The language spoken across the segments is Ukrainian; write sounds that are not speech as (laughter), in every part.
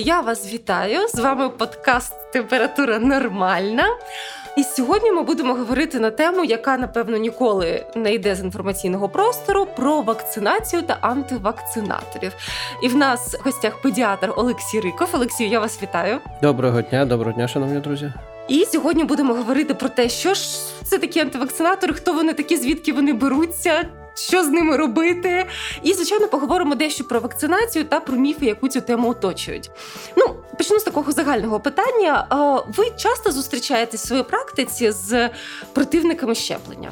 Друзі, я вас вітаю. З вами подкаст Температура нормальна. І сьогодні ми будемо говорити на тему, яка напевно ніколи не йде з інформаційного простору про вакцинацію та антивакцинаторів. І в нас в гостях педіатр Олексій Риков. Олексію, я вас вітаю. Доброго дня, доброго дня, шановні друзі. І сьогодні будемо говорити про те, що ж це такі антивакцинатори, хто вони такі, звідки вони беруться, що з ними робити. І, звичайно, поговоримо дещо про вакцинацію та про міфи, яку цю тему оточують. Ну, почну з такого загального питання. Ви часто зустрічаєтесь в своїй практиці з противниками щеплення?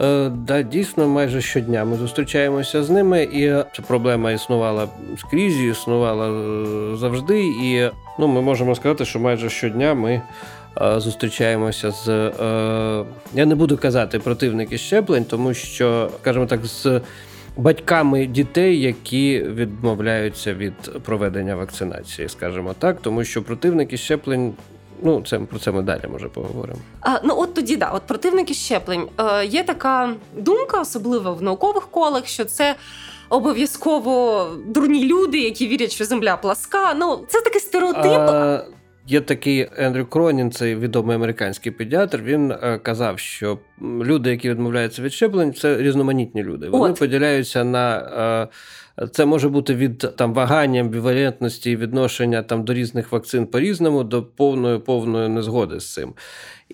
Е, да, дійсно, майже щодня ми зустрічаємося з ними, і ця проблема існувала скрізь, існувала е, завжди. І ну, ми можемо сказати, що майже щодня ми зустрічаємося з е, я не буду казати противники щеплень, тому що, скажімо так, з батьками дітей, які відмовляються від проведення вакцинації, скажімо так, тому що противники щеплень. Ну, це про це ми далі може поговоримо. А, Ну от тоді да, от противники щеплень. Е, Є така думка, особливо в наукових колах, що це обов'язково дурні люди, які вірять, що земля пласка. Ну це такий стереотип. А, Є такий Ендрю Кронін, цей відомий американський педіатр. Він е, казав, що люди, які відмовляються від щеплень, це різноманітні люди. Вони От. поділяються на е, це може бути від там вагання, амбівалентності і відношення там до різних вакцин по різному до повної повної незгоди з цим.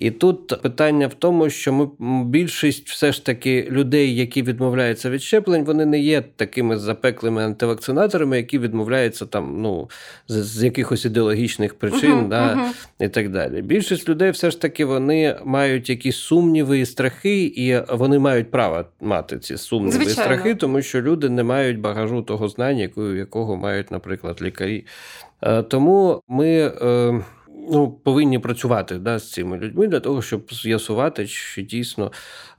І тут питання в тому, що ми більшість все ж таки людей, які відмовляються від щеплень, вони не є такими запеклими антивакцинаторами, які відмовляються там ну з, з якихось ідеологічних причин, uh-huh, да, uh-huh. і так далі. Більшість людей все ж таки вони мають якісь сумніви і страхи, і вони мають право мати ці сумніви Звичайно. і страхи, тому що люди не мають багажу того знання, якого мають, наприклад, лікарі. Е, тому ми. Ну, повинні працювати да, з цими людьми для того, щоб з'ясувати, чи дійсно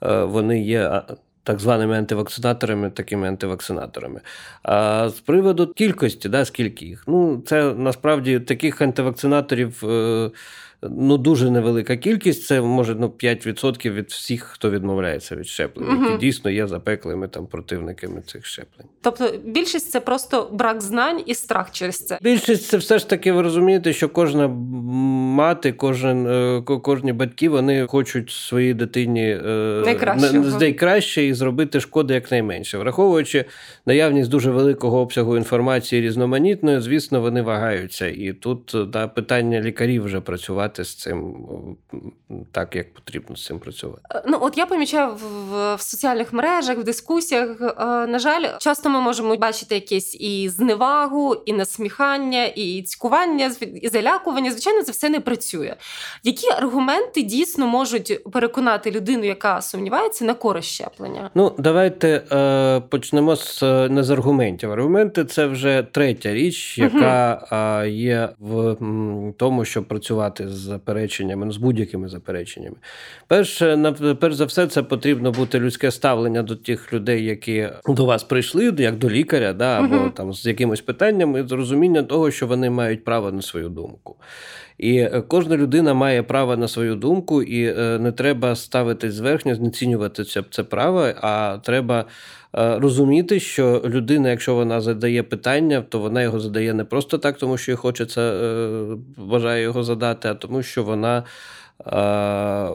е, вони є. Так званими антивакцинаторами, такими антивакцинаторами. А з приводу кількості, да, скільки їх? Ну, це насправді таких антивакцинаторів е, ну дуже невелика кількість. Це може ну 5% від всіх, хто відмовляється від щеплень, угу. які дійсно є запеклими там противниками цих щеплень. Тобто більшість це просто брак знань і страх через це. Більшість це все ж таки ви розумієте, що кожна мати, кожен е, кожні батьки вони хочуть своїй дитині найкраще і зробити шкоди якнайменше, враховуючи наявність дуже великого обсягу інформації різноманітної, звісно, вони вагаються. І тут да, питання лікарів вже працювати працювати з цим так, як потрібно з цим працювати. Е, ну от я помічаю в, в соціальних мережах, в дискусіях. Е, на жаль, часто ми можемо бачити якесь і зневагу, і насміхання, і цькування, і залякування. Звичайно, це все не працює. Які аргументи дійсно можуть переконати людину, яка сумнівається на користь щеплення? Ну давайте е, почнемо з не з аргументів. Аргументи це вже третя річ, яка угу. е, є в тому, щоб працювати з запереченнями, ну, з будь-якими запереченнями. Перш, перш за все, це потрібно бути людське ставлення до тих людей, які до вас прийшли, як до лікаря, да, або угу. там з якимось питаннями, і розуміння того, що вони мають право на свою думку. І е, кожна людина має право на свою думку, і е, не треба ставити зверхня, знецінювати це, це право, а треба. Е, розуміти, що людина, якщо вона задає питання, то вона його задає не просто так, тому що їй хочеться бажає його задати, а тому, що вона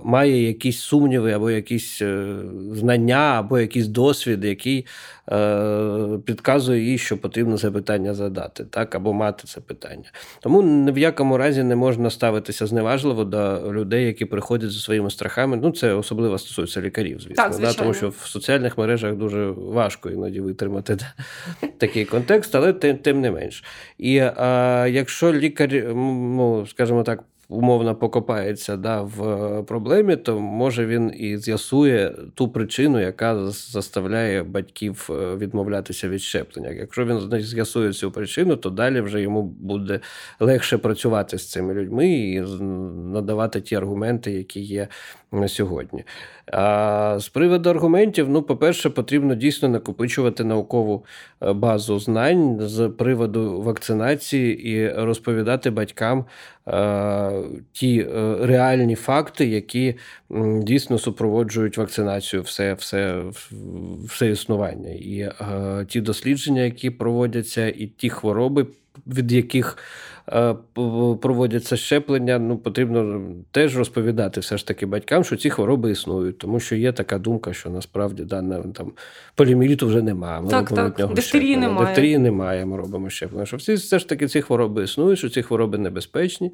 має якісь сумніви, або якісь е, знання, або якийсь досвід, який е, підказує їй, що потрібно це питання задати, так, або мати це питання. Тому ні в якому разі не можна ставитися зневажливо до людей, які приходять зі своїми страхами. Ну, це особливо стосується лікарів, звісно, так, да, тому що в соціальних мережах дуже важко іноді витримати такий контекст, але тим, тим не менш. І а, якщо лікар, ну, скажімо так, умовно покопається да, в е, проблемі, то може він і з'ясує ту причину, яка заставляє батьків е, відмовлятися від щеплення. Якщо він з'ясує цю причину, то далі вже йому буде легше працювати з цими людьми і надавати ті аргументи, які є на сьогодні. А з приводу аргументів, ну, по-перше, потрібно дійсно накопичувати наукову е, базу знань з приводу вакцинації і розповідати батькам е, ті е, реальні факти, які дійсно супроводжують вакцинацію, все все, все існування. І ті дослідження, які проводяться, і ті хвороби від яких проводяться щеплення, ну потрібно теж розповідати все ж таки батькам, що ці хвороби існують, тому що є така думка, що насправді дана там поліміліту вже немає. Ми так, так. Дифтерії немає. Дифтерії немає, ми робимо щеплення. Що всі все ж таки ці хвороби існують, що ці хвороби небезпечні.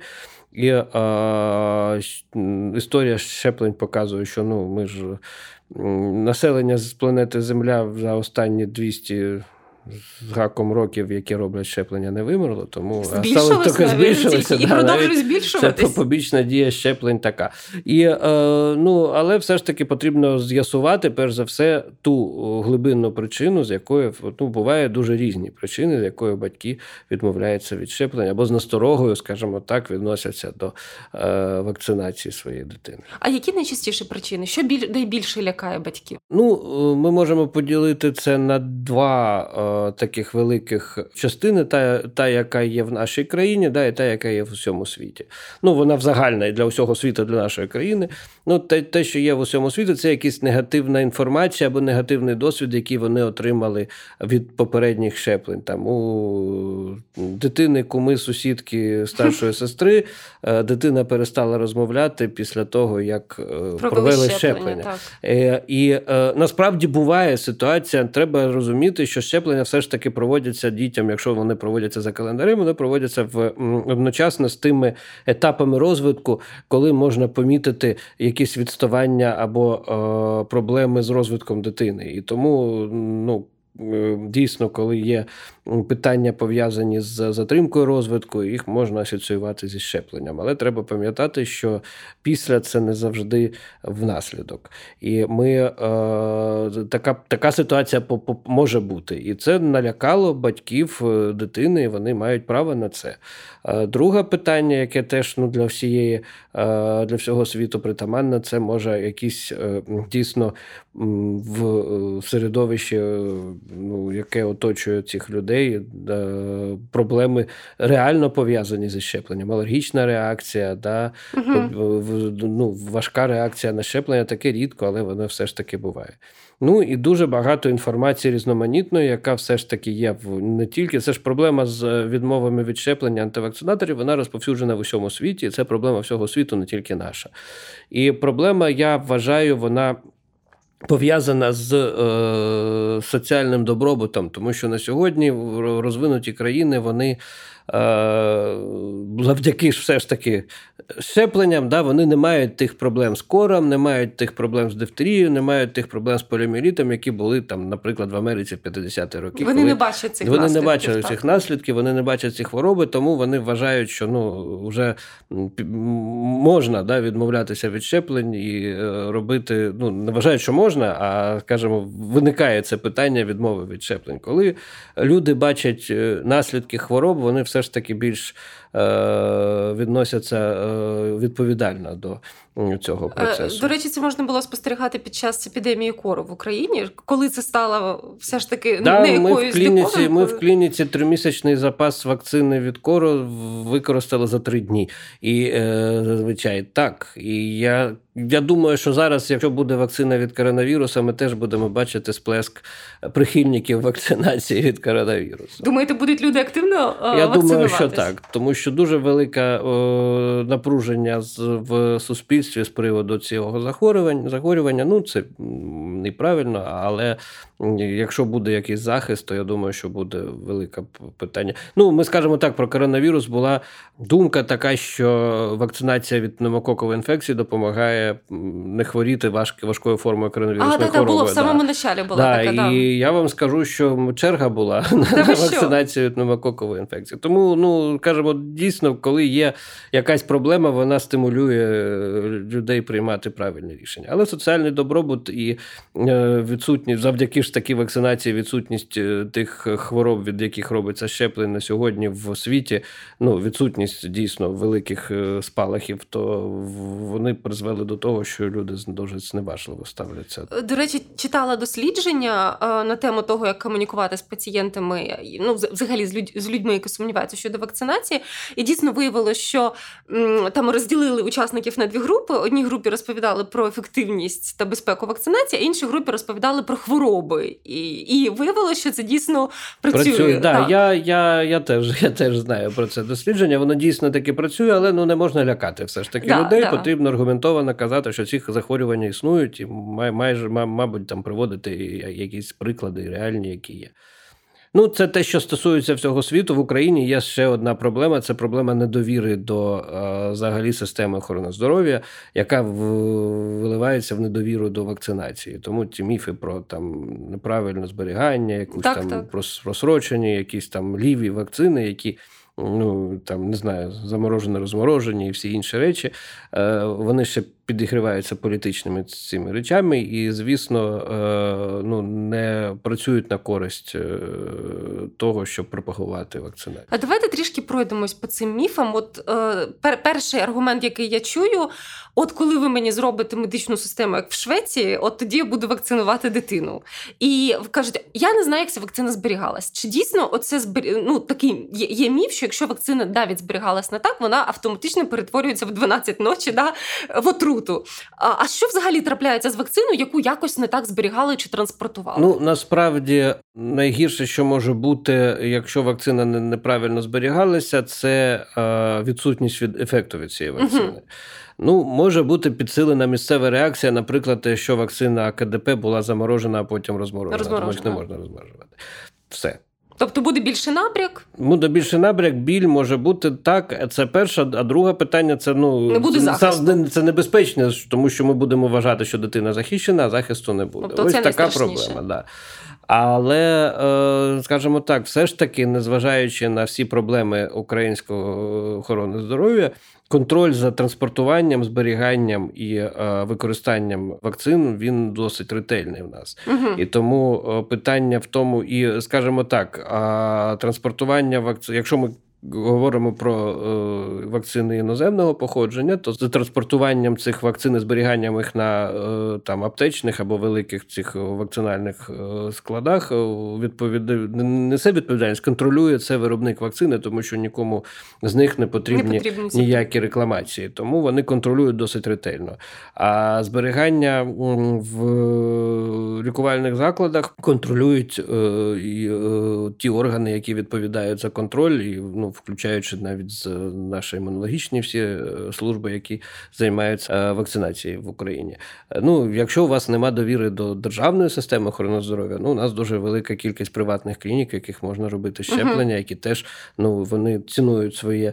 І а, історія щеплень показує, що ну ми ж населення з планети Земля за останні 200 з гаком років, які роблять щеплення, не вимерло, тому стало тільки збільшилося. І да, продовжує збільшуватись. Це побічна дія щеплень така. І, е, ну, Але все ж таки потрібно з'ясувати, перш за все, ту глибинну причину, з якої ну, буває дуже різні причини, з якої батьки відмовляються від щеплення, або з насторогою, скажімо так, відносяться до е, вакцинації своєї дитини. А які найчастіші причини? Що біль... найбільше лякає батьків? Ну, ми можемо поділити це на два. Таких великих частин, та, та, яка є в нашій країні, да, і та, яка є в усьому світі. Ну, вона взагальна і для усього світу, для нашої країни. Ну, те, те, що є в усьому світі, це якась негативна інформація або негативний досвід, який вони отримали від попередніх щеплень. Там у дитини, куми, сусідки старшої сестри, е, дитина перестала розмовляти після того, як е, Провели щеплення. Е, і насправді буває ситуація, треба розуміти, що щеплення все ж таки проводяться дітям, якщо вони проводяться за календарем, вони проводяться в одночасно з тими етапами розвитку, коли можна помітити якісь відставання або е, проблеми з розвитком дитини. І тому ну. Е, дійсно, коли є питання пов'язані з затримкою розвитку, їх можна асоціювати зі щепленням. Але треба пам'ятати, що після це не завжди внаслідок. І ми е, така така ситуація може бути. І це налякало батьків е, дитини, і вони мають право на це. Друге питання, яке теж ну, для всієї, для всього світу притаманне, це може якісь дійсно в середовищі ну, яке оточує цих людей, проблеми реально пов'язані зі щепленням. Алергічна реакція, да, угу. ну, важка реакція на щеплення таке рідко, але воно все ж таки буває. Ну і дуже багато інформації різноманітної, яка все ж таки є в не тільки це ж проблема з відмовами від щеплення антивакцинаторів, вона розповсюджена в усьому світі. Це проблема всього світу, не тільки наша. І проблема, я вважаю, вона пов'язана з е, соціальним добробутом, тому що на сьогодні розвинуті країни вони завдяки ж все ж таки щепленням, да, вони не мають тих проблем з кором, не мають тих проблем з дифтерією, не мають тих проблем з поліоміелітом, які були там, наприклад, в Америці в 50-ті роки. Вони коли... не бачать цих вони наслідків. не бачили цих наслідків, вони не бачать ці хвороби, тому вони вважають, що ну вже можна да, відмовлятися від щеплень і е, робити. Ну не вважають, що можна, а скажімо, виникає це питання відмови від щеплень. Коли люди бачать е, наслідки хвороб, вони все ж таки більш Е, відносяться е, відповідально до цього е, процесу. До речі, це можна було спостерігати під час епідемії кору в Україні, коли це стало все ж таки да, не ми в клініці. Ми в клініці тримісячний запас вакцини від кору використали за три дні. І зазвичай так. І я. Я думаю, що зараз, якщо буде вакцина від коронавірусу, ми теж будемо бачити сплеск прихильників вакцинації від коронавірусу. Думаєте, будуть люди активно Я думаю, що так, тому що дуже велике напруження в суспільстві з приводу цього захворювання. Захворювання, ну це неправильно, але якщо буде якийсь захист, то я думаю, що буде велике питання. Ну, ми скажемо так, про коронавірус була думка така, що вакцинація від пневмококової інфекції допомагає не хворіти важк, важкою формою коронавірусної хвороби. А, так, було в самому началі була да, така, да. І я вам скажу, що черга була (laughs) Та на вакцинацію від пневмококової інфекції. Тому, ну, кажемо, дійсно, коли є якась проблема, вона стимулює людей приймати правильні рішення. Але соціальний добробут і е, відсутність завдяки ж таки вакцинації, відсутність е, тих хвороб, від яких робиться щеплення сьогодні в світі, ну відсутність дійсно великих е, спалахів, то вони призвели до того, що люди дуже зневажливо ставляться. До речі, читала дослідження на тему того, як комунікувати з пацієнтами, ну взагалі з людьми, які сумніваються щодо вакцинації, і дійсно виявилося, що там розділили учасників на дві групи групи. Одній групі розповідали про ефективність та безпеку вакцинації, а іншій групі розповідали про хвороби. І і виявилося, що це дійсно працює. Працює, да. Я я, я, теж (laughs) я теж знаю про це дослідження. Воно дійсно таки працює, але ну не можна лякати. Все ж таки да, людей да. потрібно аргументовано казати, що ці захворювання існують, і май, майже, мабуть, там приводити якісь приклади реальні, які є. Ну, це те, що стосується всього світу в Україні. Є ще одна проблема: це проблема недовіри до е, взагалі системи охорони здоров'я, яка виливається в недовіру до вакцинації. Тому ці міфи про там неправильне зберігання, якусь так, там так. розсрочені, якісь там ліві вакцини, які ну там не знаю, заморожені, розморожені і всі інші речі, е, вони ще підігріваються політичними цими речами, і, звісно, е, ну не працюють на користь е, того, щоб пропагувати вакцинацію. А давайте трішки пройдемось по цим міфам. От пер- перший аргумент, який я чую, от коли ви мені зробите медичну систему, як в Швеції, от тоді я буду вакцинувати дитину. І кажуть, я не знаю, як ця вакцина зберігалась. Чи дійсно оце збер... ну, такий є, є міф, що якщо вакцина навіть зберігалась не так, вона автоматично перетворюється в 12 ночі да, в отруту. А, а що взагалі трапляється з вакциною, яку якось не так зберігали чи транспортували? Ну насправді найгірше, що може бути, якщо вакцина неправильно зберігалася, це е, відсутність від ефекту від цієї вакцини. Угу. Ну, може бути підсилена місцева реакція, наприклад, що вакцина КДП була заморожена, а потім розморожена. Тому що не можна розморожувати. Все. Тобто буде більше набряк? Буде більше набряк, біль може бути так. Це перше, а друге питання це ну не буде захисту. це небезпечно, тому що ми будемо вважати, що дитина захищена, а захисту не буде. Тобто Ось це така проблема. Да. Але, е, скажімо так, все ж таки, незважаючи на всі проблеми українського охорони здоров'я, контроль за транспортуванням, зберіганням і е, використанням вакцин він досить ретельний в нас. Угу. І тому е, питання в тому, і скажімо так, транспортування вакцин, якщо ми говоримо про е, вакцини іноземного походження, то з транспортуванням цих вакцин, і зберіганням їх на е, там аптечних або великих цих вакцинальних е, складах, відповід... несе відповідальність, контролює це виробник вакцини, тому що нікому з них не потрібні, не потрібні ніякі рекламації. Тому вони контролюють досить ретельно. А зберігання в лікувальних закладах контролюють і ті органи, які відповідають за контроль, і ну включаючи навіть з наші імунологічні всі е, служби, які займаються е, вакцинацією в Україні. Е, ну, якщо у вас нема довіри до державної системи охорони здоров'я, ну у нас дуже велика кількість приватних клінік, яких можна робити щеплення, які теж ну вони цінують своє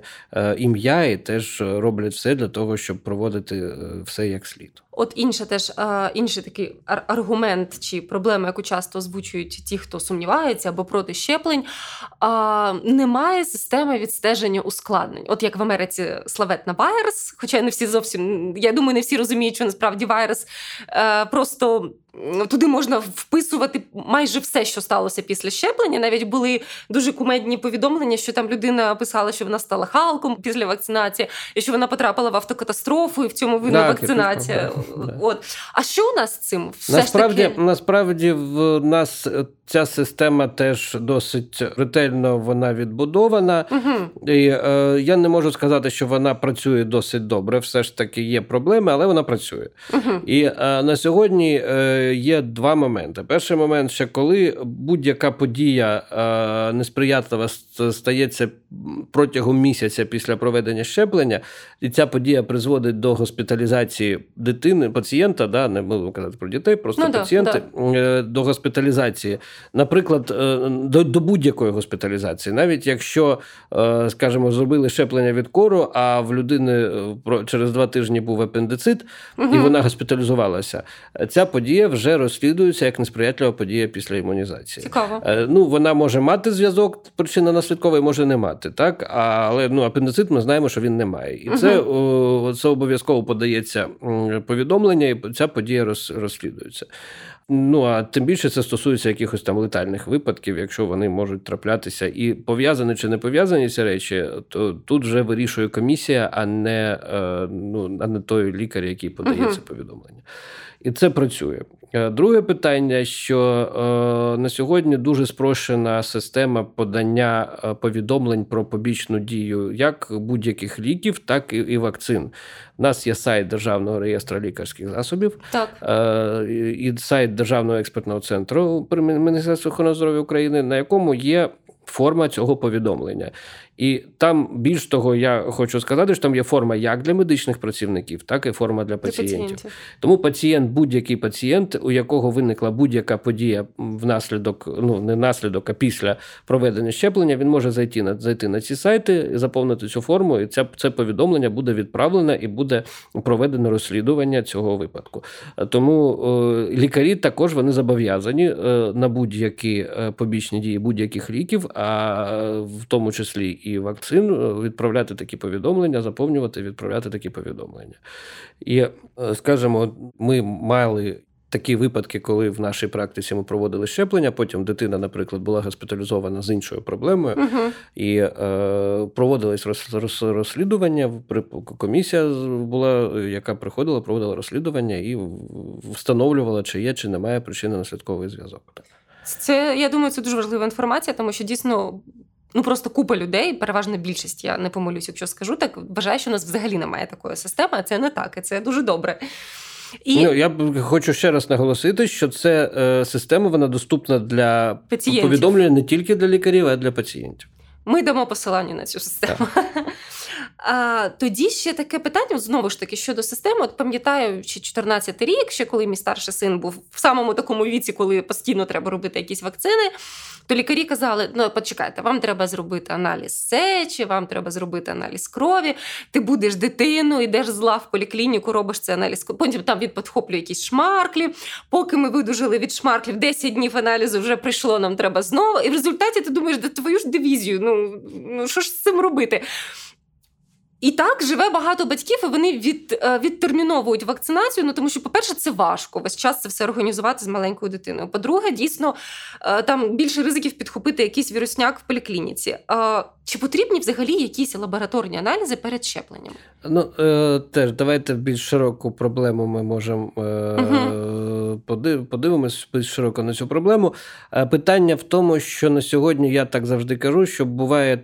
ім'я і теж роблять все для того, щоб проводити все як слід. От інше теж інший такий аргумент чи проблема, яку часто озвучують ті, хто сумнівається або проти щеплень. Немає системи відстеження ускладнень. От як в Америці славетна вайрес, хоча не всі зовсім я думаю, не всі розуміють, що насправді вайрес е, просто туди можна вписувати майже все, що сталося після щеплення. Навіть були дуже кумедні повідомлення, що там людина писала, що вона стала халком після вакцинації, і що вона потрапила в автокатастрофу, і в цьому винна да, вакцинація. От а що у нас з цим? Все насправді, ж таки... насправді в нас ця система теж досить ретельно вона відбудована. Угу. І е, Я не можу сказати, що вона працює досить добре. Все ж таки є проблеми, але вона працює. Угу. І е, на сьогодні е, є два моменти. Перший момент, що коли будь-яка подія е, несприятлива стається протягом місяця після проведення щеплення, і ця подія призводить до госпіталізації дитини, пацієнта, да, не будемо казати про дітей, просто ну, пацієнти да, да. Е, до госпіталізації наприклад, е, до до будь-якої госпіталізації, навіть якщо, скажімо, зробили щеплення від кору, а в людини через два тижні був апендицит, угу. і вона госпіталізувалася, ця подія вже розслідується як несприятлива подія після імунізації. Цікаво. Ну, вона може мати зв'язок, причина наслідковий може не мати, так але ну, апендицит ми знаємо, що він не має. І угу. це це обов'язково подається повідомлення, і ця подія розслідується. Ну а тим більше це стосується якихось там летальних випадків, якщо вони можуть траплятися, і пов'язані чи не пов'язані ці речі, то тут вже вирішує комісія, а не е, ну а не той лікар, який подає це повідомлення. І це працює. Е, друге питання, що е, на сьогодні дуже спрощена система подання е, повідомлень про побічну дію як будь-яких ліків, так і, і вакцин. У нас є сайт Державного реєстру лікарських засобів так. Е, і сайт Державного експертного центру при Міністерстві охорони здоров'я України, на якому є форма цього повідомлення. І там більш того, я хочу сказати, що там є форма як для медичних працівників, так і форма для пацієнтів. пацієнтів. Тому пацієнт, будь-який пацієнт, у якого виникла будь-яка подія внаслідок, ну не наслідок, а після проведення щеплення, він може зайти на зайти на ці сайти, заповнити цю форму, і це, це повідомлення буде відправлене і буде проведено розслідування цього випадку. Тому е, лікарі також вони зобов'язані е, на будь-які е, побічні дії будь-яких ліків, а в тому числі і вакцин, е, відправляти такі повідомлення, заповнювати, відправляти такі повідомлення. І, е, скажімо, ми мали. Такі випадки, коли в нашій практиці ми проводили щеплення, потім дитина, наприклад, була госпіталізована з іншою проблемою, uh і е, проводились роз, роз, розслідування. Комісія була, яка приходила, проводила розслідування і встановлювала, чи є, чи немає причини наслідковий зв'язок. Це я думаю, це дуже важлива інформація, тому що дійсно Ну просто купа людей, переважна більшість, я не помилюсь, якщо скажу так, вважає, що у нас взагалі немає такої системи, а це не так, і це дуже добре. І... Ну, Я хочу ще раз наголосити, що це е, система вона доступна для пацієнтів. повідомлення не тільки для лікарів, а й для пацієнтів. Ми дамо посилання на цю систему. А, Тоді ще таке питання, знову ж таки, щодо системи. От пам'ятаю, чи 14 рік, ще коли мій старший син був в самому такому віці, коли постійно треба робити якісь вакцини, то лікарі казали: ну, почекайте, вам треба зробити аналіз сечі, вам треба зробити аналіз крові, ти будеш дитину, йдеш з лав в поліклініку, робиш цей аналіз Потім там від підхоплює якісь шмарклі. Поки ми видужили від шмарклів, 10 днів аналізу вже прийшло, нам треба знову. І в результаті ти думаєш, де твою ж дивізію, ну, ну що ж з цим робити? І так живе багато батьків, і вони від, е, відтерміновують вакцинацію. Ну тому що, по-перше, це важко весь час це все організувати з маленькою дитиною. По-друге, дійсно е, там більше ризиків підхопити якийсь вірусняк в поліклініці. Чи потрібні взагалі якісь лабораторні аналізи перед щепленням? Ну е, теж давайте більш широку проблему ми можемо угу. подивимось більш широко на цю проблему. Питання в тому, що на сьогодні я так завжди кажу, що буває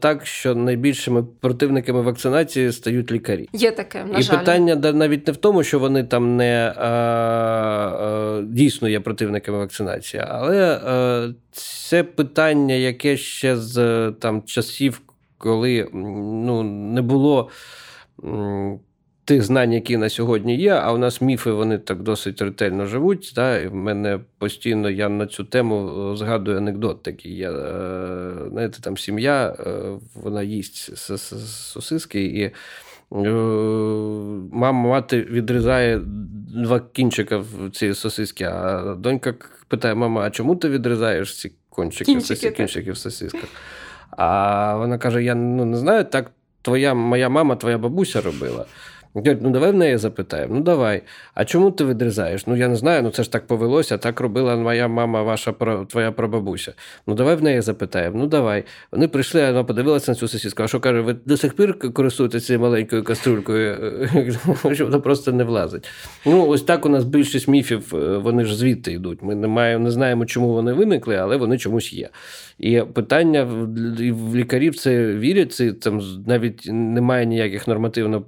так, що найбільшими противниками вакцинації стають лікарі. Є таке на і жаль. питання навіть не в тому, що вони там не а, а, дійсно є противниками вакцинації, але а, це питання, яке ще з там часів, коли ну, не було тих знань, які на сьогодні є, а у нас міфи вони так досить ретельно живуть. Та? І в мене постійно я на цю тему е, згадую анекдот такий. Я, е, знаєте, там сім'я, е, вона їсть сосиски і. Мама мати відрізає два кінчика в ці сосиски, а донька питає: мама, а чому ти відрізаєш ці кончики, кінчики, кінчики в сосисках? А вона каже: Я ну, не знаю, так твоя моя мама, твоя бабуся робила. Ну давай в неї запитаємо. Ну давай. А чому ти відрізаєш? Ну я не знаю, ну це ж так повелося, так робила моя мама, ваша твоя прабабуся. Ну давай в неї запитаємо. Ну давай. Вони прийшли, вона подивилася на цю сусідку. А що каже, ви до сих пір користуєтеся цією маленькою каструлькою, (laughs) що вона просто не влазить. Ну, ось так у нас більшість міфів, е, вони ж звідти йдуть. Ми не маємо, не знаємо, чому вони виникли, але вони чомусь є. І питання в лікарів це вірять, це там навіть немає ніяких нормативно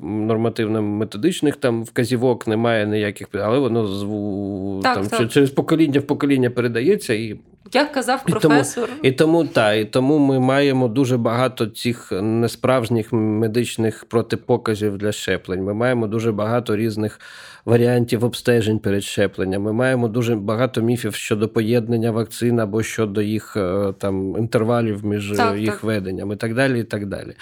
нормативно-методичних там вказівок, немає ніяких, але воно зву так, там так. через покоління в покоління передається і. Як казав професор, і тому, і тому та, і тому ми маємо дуже багато цих несправжніх медичних протипоказів для щеплень. Ми маємо дуже багато різних варіантів обстежень перед щепленням. Ми маємо дуже багато міфів щодо поєднання вакцин або щодо їх е, там інтервалів між так, їх так. веденням і так далі. і так далі.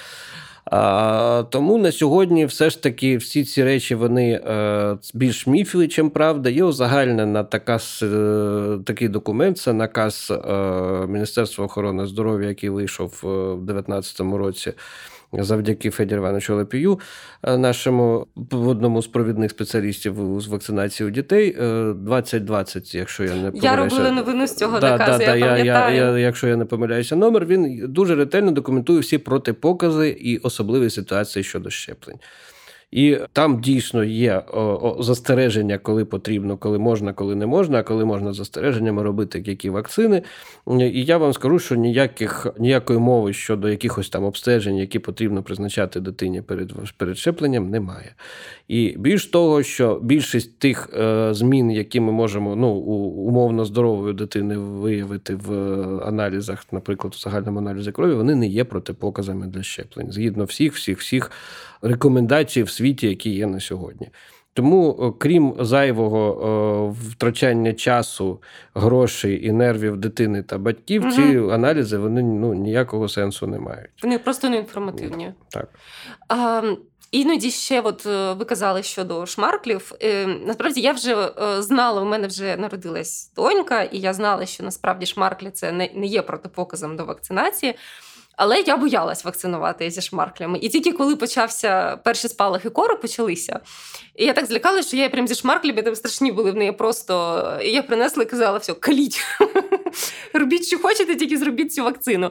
А, Тому на сьогодні все ж таки всі ці речі вони е, більш міфи, чим правда. Є узагальнена така, е, такий документ, це наказ е, Міністерства охорони здоров'я, який вийшов е, в 2019 році завдяки Федір Івановичу Лепію, е, нашому одному з провідних спеціалістів з вакцинації у дітей 2020, е, якщо я не помиляюся. Я робила новину з цього да, наказу, да, я пам'ятаю. Я, я, якщо я не помиляюся, номер він дуже ретельно документує всі протипокази і особливі ситуації щодо щеплень. І там дійсно є застереження, коли потрібно, коли можна, коли не можна, а коли можна застереженнями робити які вакцини. І я вам скажу, що ніяких ніякої мови щодо якихось там обстежень, які потрібно призначати дитині перед перед щепленням, немає. І більш того, що більшість тих е, змін, які ми можемо ну, умовно здорової дитини виявити в аналізах, наприклад, у загальному аналізі крові, вони не є протипоказами для щеплень згідно всіх, всіх, всіх рекомендацій в світі, які є на сьогодні. Тому, е, крім зайвого е, втрачання часу, грошей і нервів дитини та батьків, угу. ці аналізи вони ну ніякого сенсу не мають. Вони просто не інформативні. Так. А, Іноді ще, от е, ви казали щодо шмарклів. Насправді я вже знала, у мене вже народилась донька, і я знала, що насправді шмарклі це не є протипоказом до вакцинації. Але я боялась вакцинувати зі шмарклями. І тільки коли почався перші спалахи кору, почалися. І я так злякалася, що я прям зі шмарклями там страшні були в неї просто. І я принесла і казала, все, каліть. (laughs) Робіть, що хочете, тільки зробіть цю вакцину.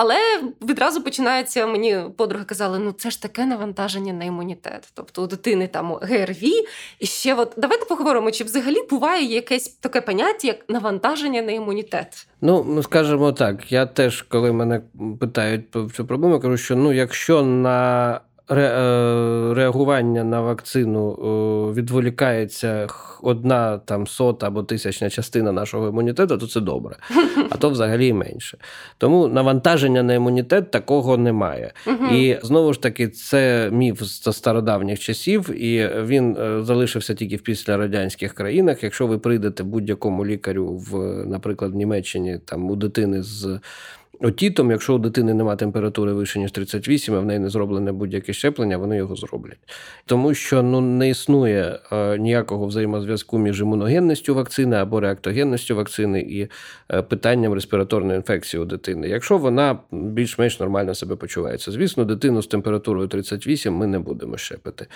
Але відразу починається, мені подруги казали, ну це ж таке навантаження на імунітет. Тобто у дитини там ГРВІ. І ще от давайте поговоримо, чи взагалі буває якесь таке поняття, як навантаження на імунітет. Ну, ну скажімо так, я теж, коли мене питають про цю проблему, кажу, що ну, якщо на Е, реагування на вакцину відволікається одна там сота або тисячна частина нашого імунітету, то це добре, а то взагалі менше. Тому навантаження на імунітет такого немає. І знову ж таки, це міф з стародавніх часів, і він е, залишився тільки в післярадянських країнах. Якщо ви прийдете будь-якому лікарю в, наприклад, в Німеччині там у дитини з Отітом, якщо у дитини немає температури вище, ніж 38, а в неї не зроблене будь-яке щеплення, вони його зроблять. Тому що ну, не існує е, ніякого взаємозв'язку між імуногенністю вакцини або реактогенністю вакцини і е, питанням респіраторної інфекції у дитини. Якщо вона більш-менш нормально себе почувається. Звісно, дитину з температурою 38 ми не будемо щепити.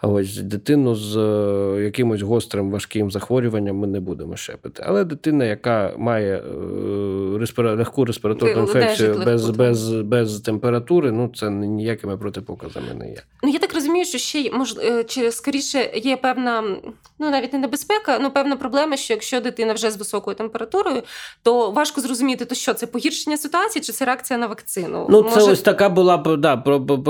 А ось дитину з е, якимось гострим важким захворюванням ми не будемо щепити. Але дитина, яка має е, легку респіраторну інфекцію без без, без температури, ну це ніякими протипоказами не є. Ну я так розумію, що ще мож, е, чи скоріше є певна, ну навіть не небезпека, ну певна проблема, що якщо дитина вже з високою температурою, то важко зрозуміти, то що це погіршення ситуації, чи це реакція на вакцину? Ну Може... це ось така була да,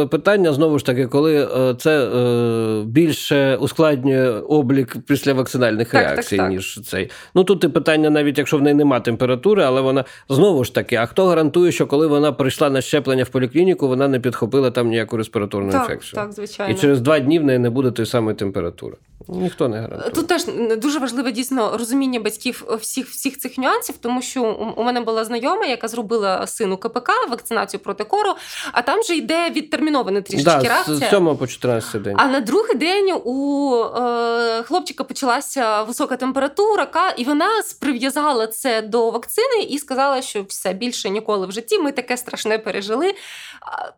питання знову ж таки, коли е, це е, більше ускладнює облік після вакцинальних так, реакцій, так, так. ніж цей. Ну тут і питання, навіть якщо в неї немає температури, але вона знову ж таки, а хто гарантує? Гарантую, що коли вона прийшла на щеплення в поліклініку, вона не підхопила там ніяку респіраторну так, інфекцію. Так, звичайно. І через два дні в неї не буде тої самої температури. Ніхто не гарантує. Тут теж дуже важливе дійсно розуміння батьків всіх всіх цих нюансів, тому що у мене була знайома, яка зробила сину КПК вакцинацію проти кору, а там же йде відтермінована трішки да, реакція. З 7 по 14 день. А на другий день у е, хлопчика почалася висока температура, і вона прив'язала це до вакцини і сказала, що все більше ніколи в житті ми таке страшне пережили.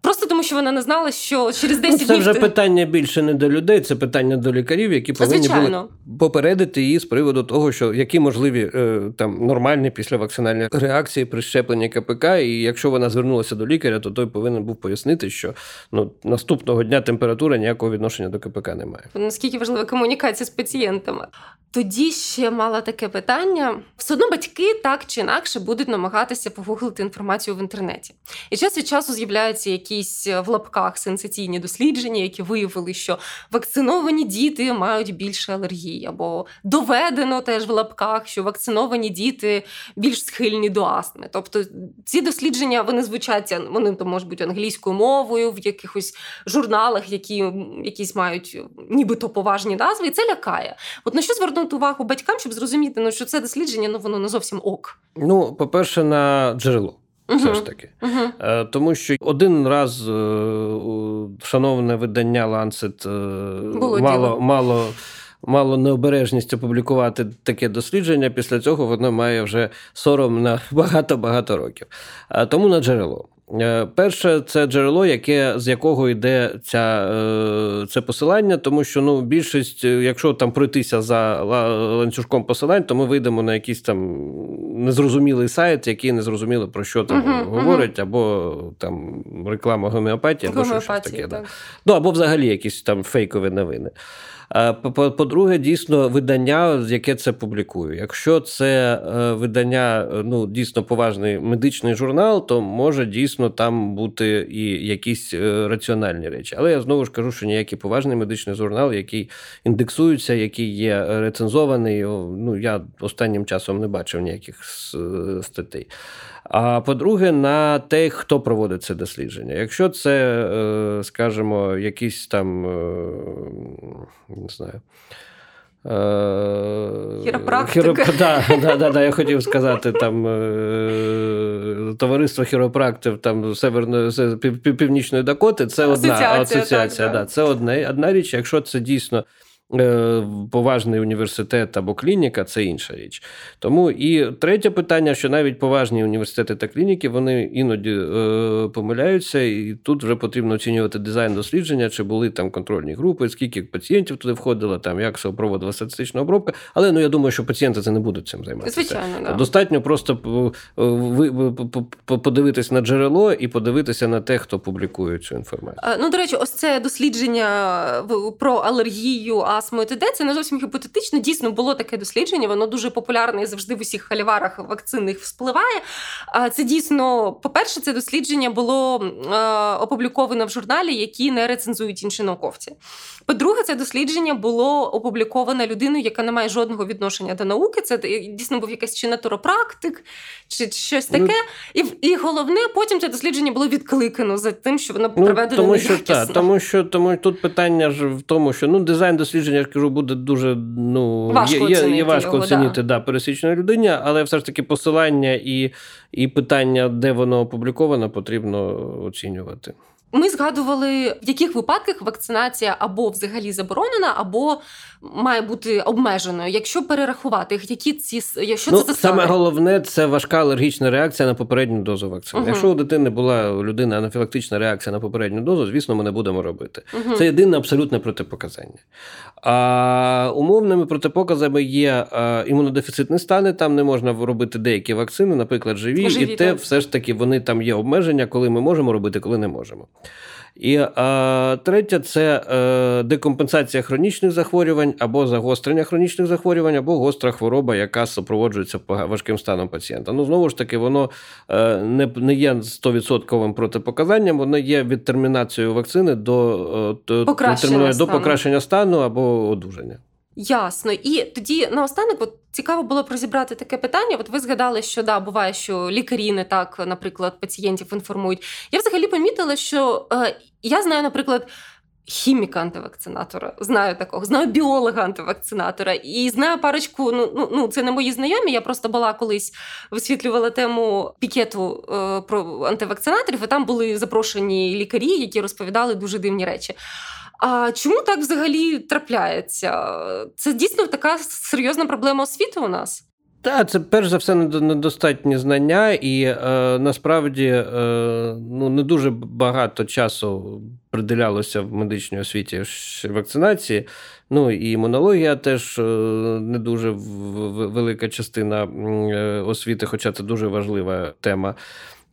Просто тому, що вона не знала, що через 10 ну, це днів... Це вже питання більше не до людей, це питання до лікарів, які повинні Звичайно. були попередити її з приводу того, що які можливі е, там нормальні післявакцинальні реакції при щепленні КПК. І якщо вона звернулася до лікаря, то той повинен був пояснити, що ну наступного дня температура ніякого відношення до КПК немає. Наскільки важлива комунікація з пацієнтами? Тоді ще мала таке питання: все одно батьки так чи інакше будуть намагатися погуглити інформацію в інтернеті. І час від часу з'являються якісь в лапках сенсаційні дослідження, які виявили, що вакциновані діти мають більше алергії, або доведено теж в лапках, що вакциновані діти більш схильні до астми. Тобто ці дослідження вони звучаться, вони то можуть бути англійською мовою в якихось журналах, які якісь мають нібито поважні назви, і це лякає. От на що звернути увагу батькам, щоб зрозуміти, ну що це дослідження, ну воно не зовсім ок. Ну, по-перше, на джерело. Все ж таки. Uh-huh. Тому що один раз е, шановне видання Lancet мало діло. мало. Мало необережність опублікувати таке дослідження, після цього воно має вже сором на (laughs) багато-багато років. Тому на джерело. Е, перше, це джерело, яке з якого йде ця, е, це посилання, тому що ну, більшість, е, якщо там пройтися за ланцюжком посилань, то ми вийдемо на якісь там незрозумілий сайт, який не зрозуміло про що там uh-huh, говорить, uh-huh. або там реклама гомеопатії, або щось таке. Так. Да. Ну або взагалі якісь там фейкові новини. По-друге, дійсно видання, яке це публікує. Якщо це е, видання, ну дійсно поважний медичний журнал, то може дійсно там бути і якісь е, раціональні речі. Але я знову ж кажу, що ніякий поважний медичний журнал, який індексується, який є рецензований, ну я останнім часом не бачив ніяких е, статей. А по-друге, на те, хто проводить це дослідження. Якщо це, е, скажімо, якісь там е, не знаю. Е, Хіропрактика. Хіроп... Да, да, да, да, Я хотів сказати, там товариство хіропрактів там Северної Північної Дакоти це одна асоціація. асоціація так, да. Це одне, одна річ. Якщо це дійсно поважний університет або клініка це інша річ. Тому і третє питання, що навіть поважні університети та клініки вони іноді е, помиляються, і тут вже потрібно оцінювати дизайн дослідження, чи були там контрольні групи, скільки пацієнтів туди входило, там як це проводила статистична обробка. Але ну я думаю, що пацієнти це не будуть цим займатися. Звичайно, да. достатньо просто подивитись на джерело і подивитися на те, хто публікує цю інформацію. Ну до речі, ось це дослідження про алергію астму і т.д. Це не зовсім гіпотетично. Дійсно було таке дослідження. Воно дуже популярне і завжди в усіх халіварах вакцинних вспливає. Це дійсно, по-перше, це дослідження було опубліковано в журналі, які не рецензують інші науковці. По-друге, це дослідження було опубліковане людиною, яка не має жодного відношення до науки. Це дійсно був якийсь чи натуропрактик, чи щось таке. Ну, і і головне, потім це дослідження було відкликано за тим, що воно ну, проведено тому, що та, тому що тому тут питання ж в тому, що ну дизайн дослідження я кажу, буде дуже ну важко є, оцінити є важко його, оцінити да. да пересічної людині, але все ж таки посилання і, і питання, де воно опубліковано, потрібно оцінювати. Ми згадували, в яких випадках вакцинація або взагалі заборонена, або має бути обмеженою. Якщо перерахувати, які ці якщо ну, це за саме головне це важка алергічна реакція на попередню дозу вакцини. uh Якщо у дитини була у людини анафілактична реакція на попередню дозу, звісно, ми не будемо робити. uh Це єдине абсолютне протипоказання. А умовними протипоказами є імунодефіцитні стани. Там не можна робити деякі вакцини, наприклад, живі, живі і те, так. все ж таки, вони там є обмеження, коли ми можемо робити, коли не можемо. І а, третє це е, декомпенсація хронічних захворювань або загострення хронічних захворювань, або гостра хвороба, яка супроводжується важким станом пацієнта. Ну, знову ж таки, воно е, не не є 100% протипоказанням, воно є відтермінацією вакцини до, е, покращення до покращення стану або одужання. Ясно. І тоді наостанок, от цікаво було б розібрати таке питання. От ви згадали, що да, буває, що лікарі не так, наприклад, пацієнтів інформують. Я взагалі помітила, що е, я знаю, наприклад. Хіміка антивакцинатора, знаю такого, знаю біолога антивакцинатора і знаю парочку. Ну ну, ну це не мої знайомі. Я просто була колись висвітлювала тему пікету е, про антивакцинаторів. і Там були запрошені лікарі, які розповідали дуже дивні речі. А чому так взагалі трапляється? Це дійсно така серйозна проблема освіти у нас. Так, це перш за все недостатні знання, і е, насправді е, ну, не дуже багато часу приділялося в медичній освіті вакцинації. Ну і імунологія теж е, не дуже велика частина е, освіти, хоча це дуже важлива тема.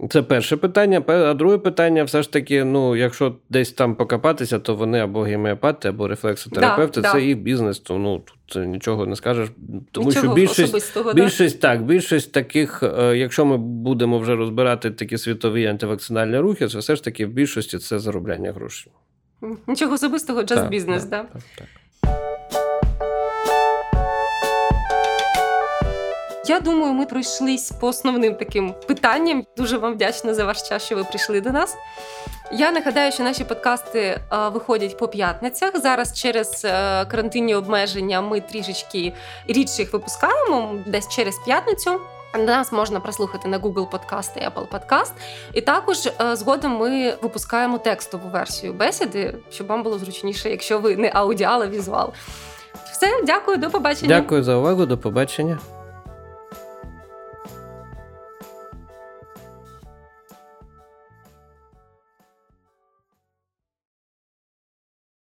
Це перше питання. А друге питання, все ж таки, ну, якщо десь там покопатися, то вони або гемеопати, або рефлексотерапевти, да, це да. і бізнес, то ну тут нічого не скажеш. Тому нічого що більшість більшість да? так, більшість таких, е, якщо ми будемо вже розбирати такі світові антивакцинальні рухи, то все ж таки в більшості це заробляння грошей. Нічого особистого, just бізнес, так? так, так. Я думаю, ми пройшлись по основним таким питанням. Дуже вам вдячна за ваш час, що ви прийшли до нас. Я нагадаю, що наші подкасти а, виходять по п'ятницях. Зараз через е, карантинні обмеження ми трішечки рідше їх випускаємо десь через п'ятницю. Нас можна прослухати на Google Podcast і Apple Podcast. І також е, згодом ми випускаємо текстову версію бесіди, щоб вам було зручніше, якщо ви не аудіал, а візуал. Все, дякую, до побачення. Дякую за увагу, до побачення.